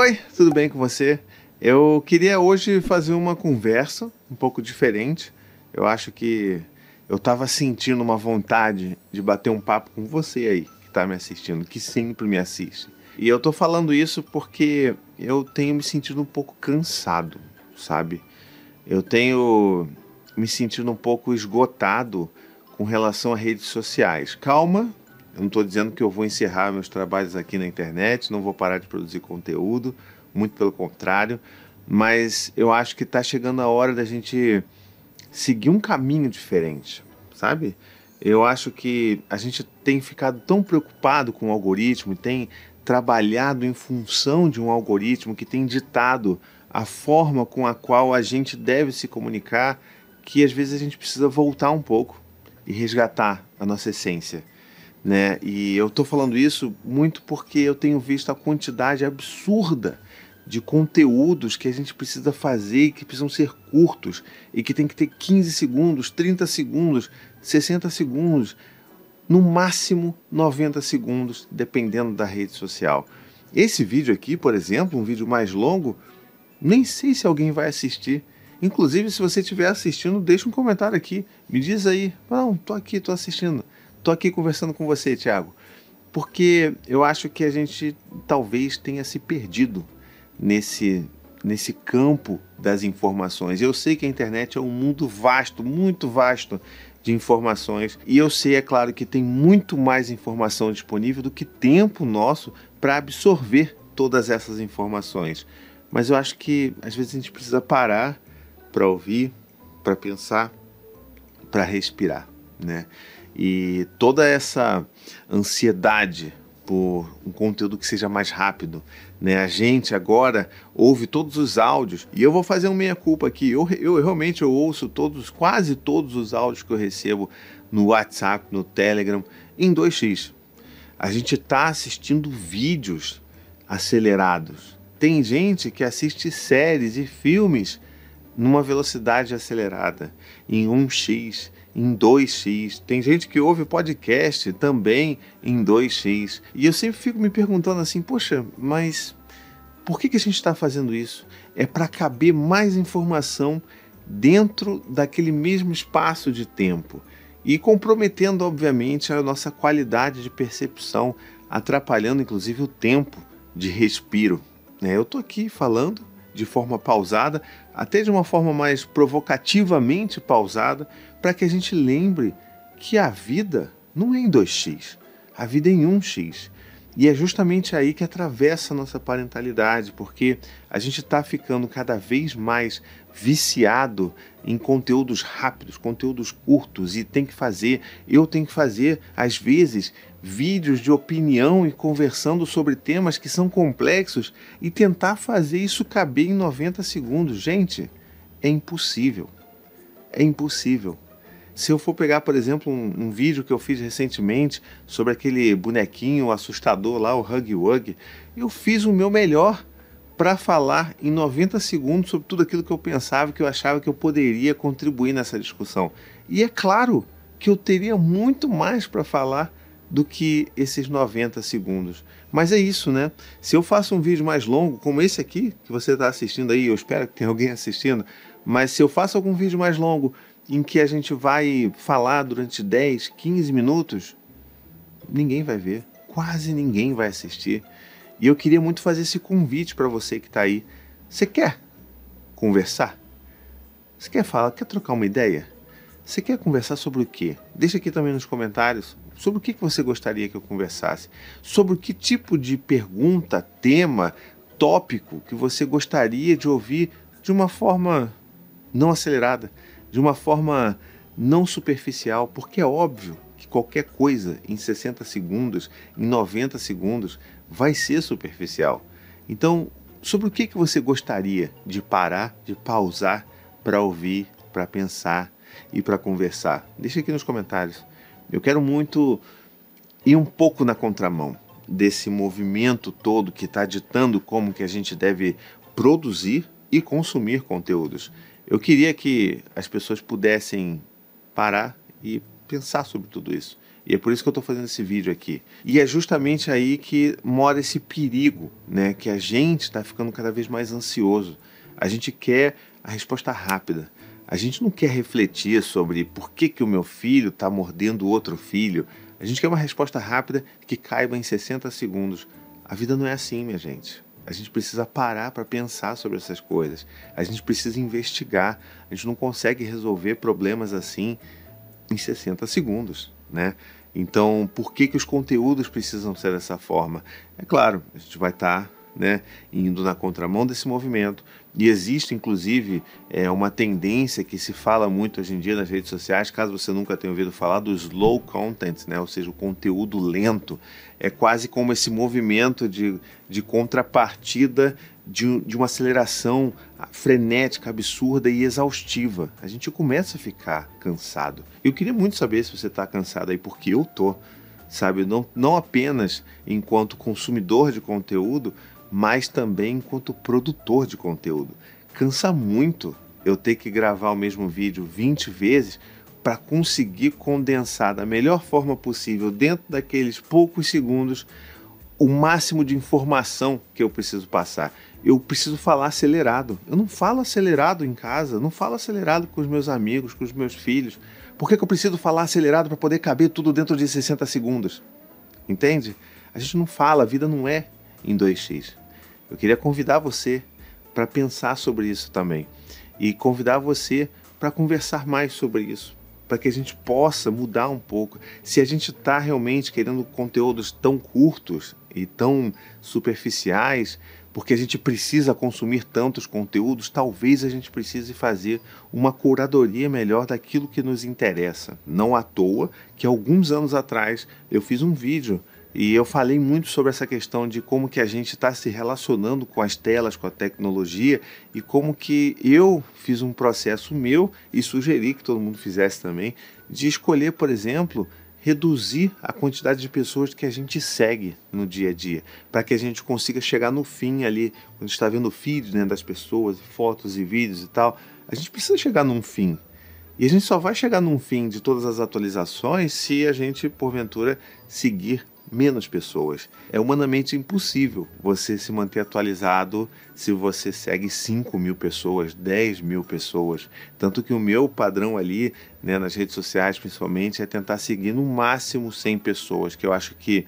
Oi, tudo bem com você? Eu queria hoje fazer uma conversa um pouco diferente. Eu acho que eu estava sentindo uma vontade de bater um papo com você aí que está me assistindo, que sempre me assiste. E eu tô falando isso porque eu tenho me sentido um pouco cansado, sabe? Eu tenho me sentido um pouco esgotado com relação a redes sociais. Calma, eu não estou dizendo que eu vou encerrar meus trabalhos aqui na internet, não vou parar de produzir conteúdo, muito pelo contrário, mas eu acho que está chegando a hora da gente seguir um caminho diferente, sabe? Eu acho que a gente tem ficado tão preocupado com o algoritmo, tem trabalhado em função de um algoritmo que tem ditado a forma com a qual a gente deve se comunicar, que às vezes a gente precisa voltar um pouco e resgatar a nossa essência. Né? E eu estou falando isso muito porque eu tenho visto a quantidade absurda de conteúdos que a gente precisa fazer e que precisam ser curtos e que tem que ter 15 segundos, 30 segundos, 60 segundos, no máximo 90 segundos, dependendo da rede social. Esse vídeo aqui, por exemplo, um vídeo mais longo, nem sei se alguém vai assistir. Inclusive, se você estiver assistindo, deixa um comentário aqui. Me diz aí. Não, tô aqui, tô assistindo. Tô aqui conversando com você, Thiago. Porque eu acho que a gente talvez tenha se perdido nesse nesse campo das informações. Eu sei que a internet é um mundo vasto, muito vasto de informações, e eu sei, é claro, que tem muito mais informação disponível do que tempo nosso para absorver todas essas informações. Mas eu acho que às vezes a gente precisa parar para ouvir, para pensar, para respirar, né? E toda essa ansiedade por um conteúdo que seja mais rápido, né? A gente agora ouve todos os áudios e eu vou fazer um meia culpa aqui. Eu, eu realmente eu ouço todos, quase todos os áudios que eu recebo no WhatsApp, no Telegram, em 2x. A gente está assistindo vídeos acelerados. Tem gente que assiste séries e filmes numa velocidade acelerada, em 1x, em 2x. Tem gente que ouve podcast também em 2x. E eu sempre fico me perguntando assim, poxa, mas por que, que a gente está fazendo isso? É para caber mais informação dentro daquele mesmo espaço de tempo e comprometendo, obviamente, a nossa qualidade de percepção, atrapalhando inclusive o tempo de respiro. Né? Eu estou aqui falando de forma pausada, até de uma forma mais provocativamente pausada, para que a gente lembre que a vida não é em 2x, a vida é em 1x. E é justamente aí que atravessa a nossa parentalidade, porque a gente está ficando cada vez mais viciado em conteúdos rápidos, conteúdos curtos, e tem que fazer, eu tenho que fazer, às vezes, vídeos de opinião e conversando sobre temas que são complexos e tentar fazer isso caber em 90 segundos. Gente, é impossível. É impossível. Se eu for pegar, por exemplo, um, um, vídeo que eu fiz recentemente sobre aquele bonequinho assustador lá, o Hug Wug, eu fiz o meu melhor para falar em 90 segundos sobre tudo aquilo que eu pensava, que eu achava que eu poderia contribuir nessa discussão. E é claro que eu teria muito mais para falar do que esses 90 segundos. Mas é isso, né? Se eu faço um vídeo mais longo, como esse aqui, que você está assistindo aí, eu espero que tenha alguém assistindo, mas se eu faço algum vídeo mais longo em que a gente vai falar durante 10, 15 minutos, ninguém vai ver, quase ninguém vai assistir. E eu queria muito fazer esse convite para você que está aí. Você quer conversar? Você quer falar? Quer trocar uma ideia? Você quer conversar sobre o quê? Deixa aqui também nos comentários sobre o que você gostaria que eu conversasse. Sobre que tipo de pergunta, tema, tópico que você gostaria de ouvir de uma forma não acelerada, de uma forma não superficial, porque é óbvio que qualquer coisa em 60 segundos, em 90 segundos, vai ser superficial. Então, sobre o que, que você gostaria de parar, de pausar para ouvir, para pensar, e para conversar? Deixa aqui nos comentários. Eu quero muito ir um pouco na contramão desse movimento todo que está ditando como que a gente deve produzir e consumir conteúdos. Eu queria que as pessoas pudessem parar e pensar sobre tudo isso E é por isso que eu estou fazendo esse vídeo aqui. E é justamente aí que mora esse perigo, né? Que a gente está ficando cada vez mais ansioso. A gente quer a resposta rápida. A gente não quer refletir sobre por que, que o meu filho está mordendo outro filho. A gente quer uma resposta rápida que caiba em 60 segundos. A vida não é assim, minha gente. A gente precisa parar para pensar sobre essas coisas. A gente precisa investigar. A gente não consegue resolver problemas assim em 60 segundos, né? Então, por que, que os conteúdos precisam ser dessa forma? É claro, a gente vai estar tá, né, indo na contramão desse movimento. E existe, inclusive, é, uma tendência que se fala muito hoje em dia nas redes sociais, caso você nunca tenha ouvido falar, do slow content, né, ou seja, o conteúdo lento. É quase como esse movimento de, de contrapartida de, de uma aceleração frenética, absurda e exaustiva. A gente começa a ficar cansado. Eu queria muito saber se você está cansado aí, porque eu tô. Sabe, não, não apenas enquanto consumidor de conteúdo, mas também enquanto produtor de conteúdo. Cansa muito eu ter que gravar o mesmo vídeo 20 vezes para conseguir condensar da melhor forma possível, dentro daqueles poucos segundos, o máximo de informação que eu preciso passar eu preciso falar acelerado. Eu não falo acelerado em casa, não falo acelerado com os meus amigos, com os meus filhos. Por que, que eu preciso falar acelerado para poder caber tudo dentro de 60 segundos? Entende? A gente não fala, a vida não é em 2x. Eu queria convidar você para pensar sobre isso também e convidar você para conversar mais sobre isso, para que a gente possa mudar um pouco. Se a gente está realmente querendo conteúdos tão curtos e tão superficiais, porque a gente precisa consumir tantos conteúdos, talvez a gente precise fazer uma curadoria melhor daquilo que nos interessa. Não à toa que alguns anos atrás eu fiz um vídeo e eu falei muito sobre essa questão de como que a gente está se relacionando com as telas, com a tecnologia e como que eu fiz um processo meu e sugeri que todo mundo fizesse também de escolher, por exemplo, reduzir a quantidade de pessoas que a gente segue no dia a dia, para que a gente consiga chegar no fim ali, quando está vendo feed né, das pessoas, fotos e vídeos e tal, a gente precisa chegar num fim. E a gente só vai chegar num fim de todas as atualizações se a gente, porventura, seguir menos pessoas. É humanamente impossível você se manter atualizado se você segue 5 mil pessoas, 10 mil pessoas. Tanto que o meu padrão ali, né, nas redes sociais principalmente, é tentar seguir no máximo 100 pessoas, que eu acho que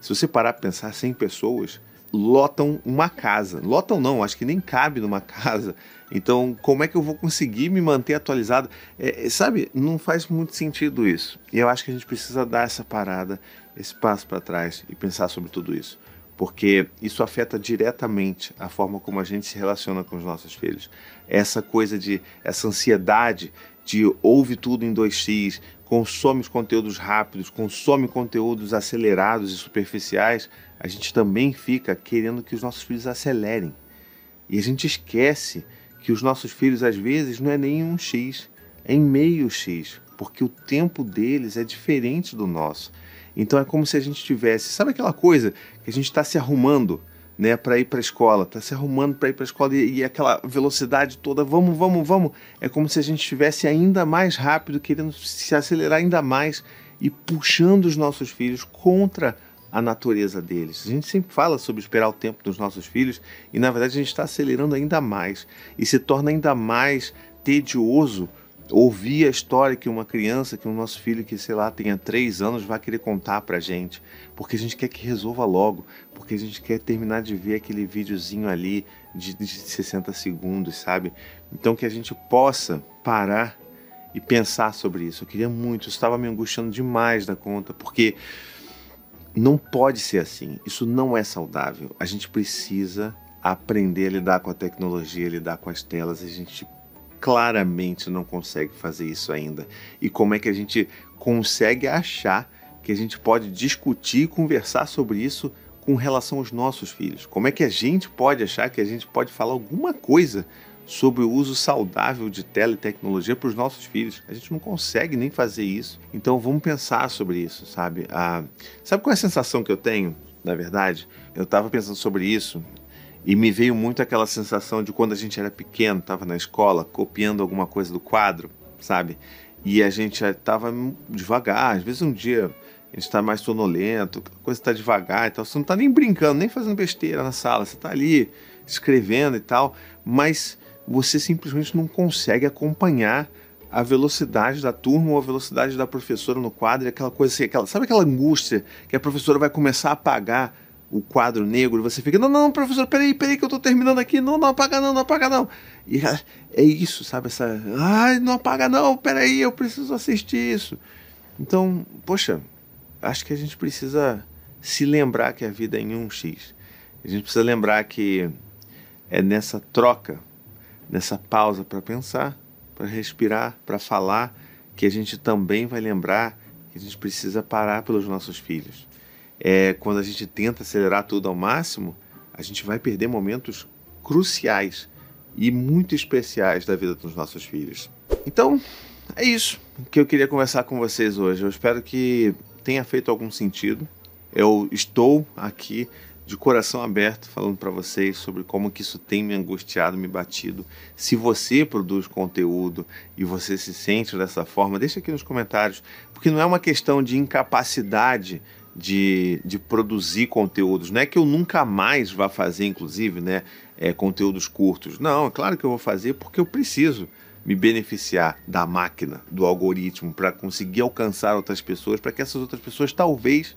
se você parar para pensar 100 pessoas, lotam uma casa. Lotam não, acho que nem cabe numa casa. Então, como é que eu vou conseguir me manter atualizado? É, sabe, não faz muito sentido isso. E eu acho que a gente precisa dar essa parada esse passo para trás e pensar sobre tudo isso, porque isso afeta diretamente a forma como a gente se relaciona com os nossos filhos. Essa coisa de, essa ansiedade de ouve tudo em 2x, consome os conteúdos rápidos, consome conteúdos acelerados e superficiais, a gente também fica querendo que os nossos filhos acelerem. E a gente esquece que os nossos filhos, às vezes, não é nem um X, é em meio X, porque o tempo deles é diferente do nosso. Então é como se a gente tivesse, sabe aquela coisa que a gente está se arrumando, né, para ir para a escola, está se arrumando para ir para a escola e, e, aquela velocidade toda, vamos, vamos, vamos, é como se a gente estivesse ainda mais rápido, querendo se acelerar ainda mais e puxando os nossos filhos contra a natureza deles. A gente sempre fala sobre esperar o tempo dos nossos filhos e na verdade a gente está acelerando ainda mais e se torna ainda mais tedioso ouvir a história que uma criança, que o nosso filho que, sei lá, tenha três anos, vai querer contar pra gente. Porque a gente quer que resolva logo. Porque a gente quer terminar de ver aquele videozinho ali de, de 60 segundos, sabe? Então que a gente possa parar e pensar sobre isso. Eu queria muito, estava me angustiando demais da conta, porque não pode ser assim. Isso não é saudável. A gente precisa aprender a lidar com a tecnologia, a lidar com as telas. A gente claramente não consegue fazer isso ainda. E como é que a gente consegue achar que a gente pode discutir e conversar sobre isso com relação aos nossos filhos? Como é que a gente pode achar que a gente pode falar alguma coisa sobre o uso saudável de teletecnologia para os nossos filhos? A gente não consegue nem fazer isso. Então vamos pensar sobre isso, sabe? Ah, sabe qual é a sensação que eu tenho? Na verdade, eu estava pensando sobre isso e me veio muito aquela sensação de quando a gente era pequeno, estava na escola, copiando alguma coisa do quadro, sabe? E a gente estava devagar. Às vezes um dia a gente está mais sonolento, a coisa está devagar e tal. Você não está nem brincando, nem fazendo besteira na sala, você está ali escrevendo e tal, mas você simplesmente não consegue acompanhar a velocidade da turma ou a velocidade da professora no quadro, aquela coisa assim, aquela, sabe aquela angústia que a professora vai começar a apagar o quadro negro você fica, não, não, professor, peraí, peraí que eu tô terminando aqui, não, não apaga não, não apaga não. E é, é isso, sabe, essa, ai, não apaga não, peraí, eu preciso assistir isso. Então, poxa, acho que a gente precisa se lembrar que a vida é em um X. A gente precisa lembrar que é nessa troca, nessa pausa para pensar, para respirar, para falar, que a gente também vai lembrar que a gente precisa parar pelos nossos filhos é, quando a gente tenta acelerar tudo ao máximo, a gente vai perder momentos cruciais e muito especiais da vida dos nossos filhos. Então, é isso que eu queria conversar com vocês hoje. Eu espero que tenha feito algum sentido. Eu estou aqui de coração aberto falando para vocês sobre como que isso tem me angustiado, me batido. Se você produz conteúdo e você se sente dessa forma, deixa aqui nos comentários, porque não é uma questão de incapacidade de, de produzir conteúdos. Não é que eu nunca mais vá fazer, inclusive, né, é, conteúdos curtos. Não, é claro que eu vou fazer porque eu preciso me beneficiar da máquina, do algoritmo, para conseguir alcançar outras pessoas, para que essas outras pessoas talvez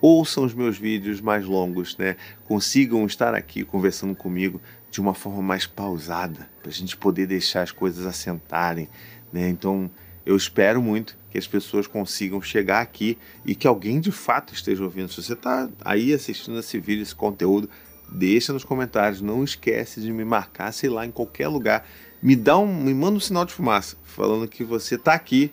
ouçam os meus vídeos mais longos, né? Consigam estar aqui conversando comigo de uma forma mais pausada, para a gente poder deixar as coisas assentarem, né? Então, eu espero muito que as pessoas consigam chegar aqui e que alguém de fato esteja ouvindo. Se você está aí assistindo esse vídeo, esse conteúdo, deixa nos comentários. Não esquece de me marcar, sei lá, em qualquer lugar. Me dá um, me manda um sinal de fumaça falando que você está aqui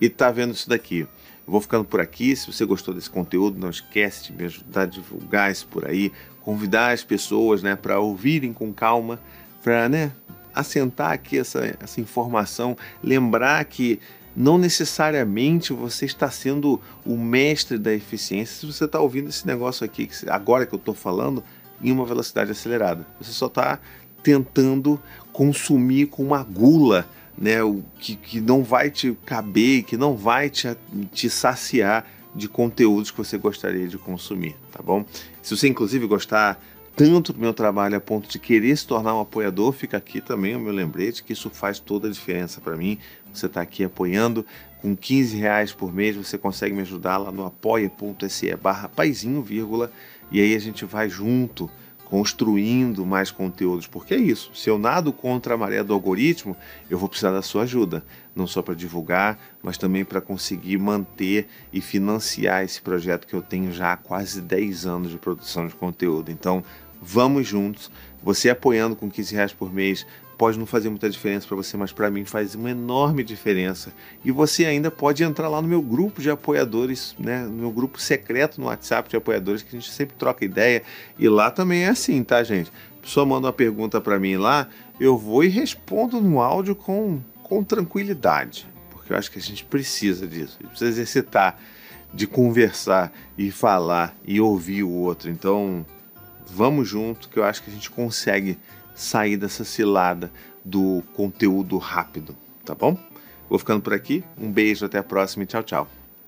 e está vendo isso daqui. Eu vou ficando por aqui. Se você gostou desse conteúdo, não esquece de me ajudar a divulgar isso por aí, convidar as pessoas, né, para ouvirem com calma, para, né, assentar aqui essa, essa informação, lembrar que não necessariamente você está sendo o mestre da eficiência se você está ouvindo esse negócio aqui, agora que eu estou falando, em uma velocidade acelerada. Você só está tentando consumir com uma gula né, o que, que não vai te caber, que não vai te, te saciar de conteúdos que você gostaria de consumir, tá bom? Se você inclusive gostar tanto do meu trabalho a ponto de querer se tornar um apoiador, fica aqui também o meu lembrete que isso faz toda a diferença para mim. Você está aqui apoiando com 15 reais por mês, você consegue me ajudar lá no apoia.se barra paizinho, vírgula, e aí a gente vai junto construindo mais conteúdos, porque é isso. Se eu nado contra a maré do algoritmo, eu vou precisar da sua ajuda, não só para divulgar, mas também para conseguir manter e financiar esse projeto que eu tenho já há quase 10 anos de produção de conteúdo. Então, vamos juntos. Você apoiando com 15 reais por mês pode não fazer muita diferença para você, mas para mim faz uma enorme diferença. E você ainda pode entrar lá no meu grupo de apoiadores, né? No meu grupo secreto no WhatsApp de apoiadores, que a gente sempre troca ideia. E lá também é assim, tá, gente? A pessoa manda uma pergunta para mim lá, eu vou e respondo no áudio com, com tranquilidade. Porque eu acho que a gente precisa disso. A gente precisa exercitar de conversar e falar e ouvir o outro. Então, vamos junto que eu acho que a gente consegue sair dessa cilada do conteúdo rápido, tá bom? Vou ficando por aqui. Um beijo, até a próxima e tchau, tchau.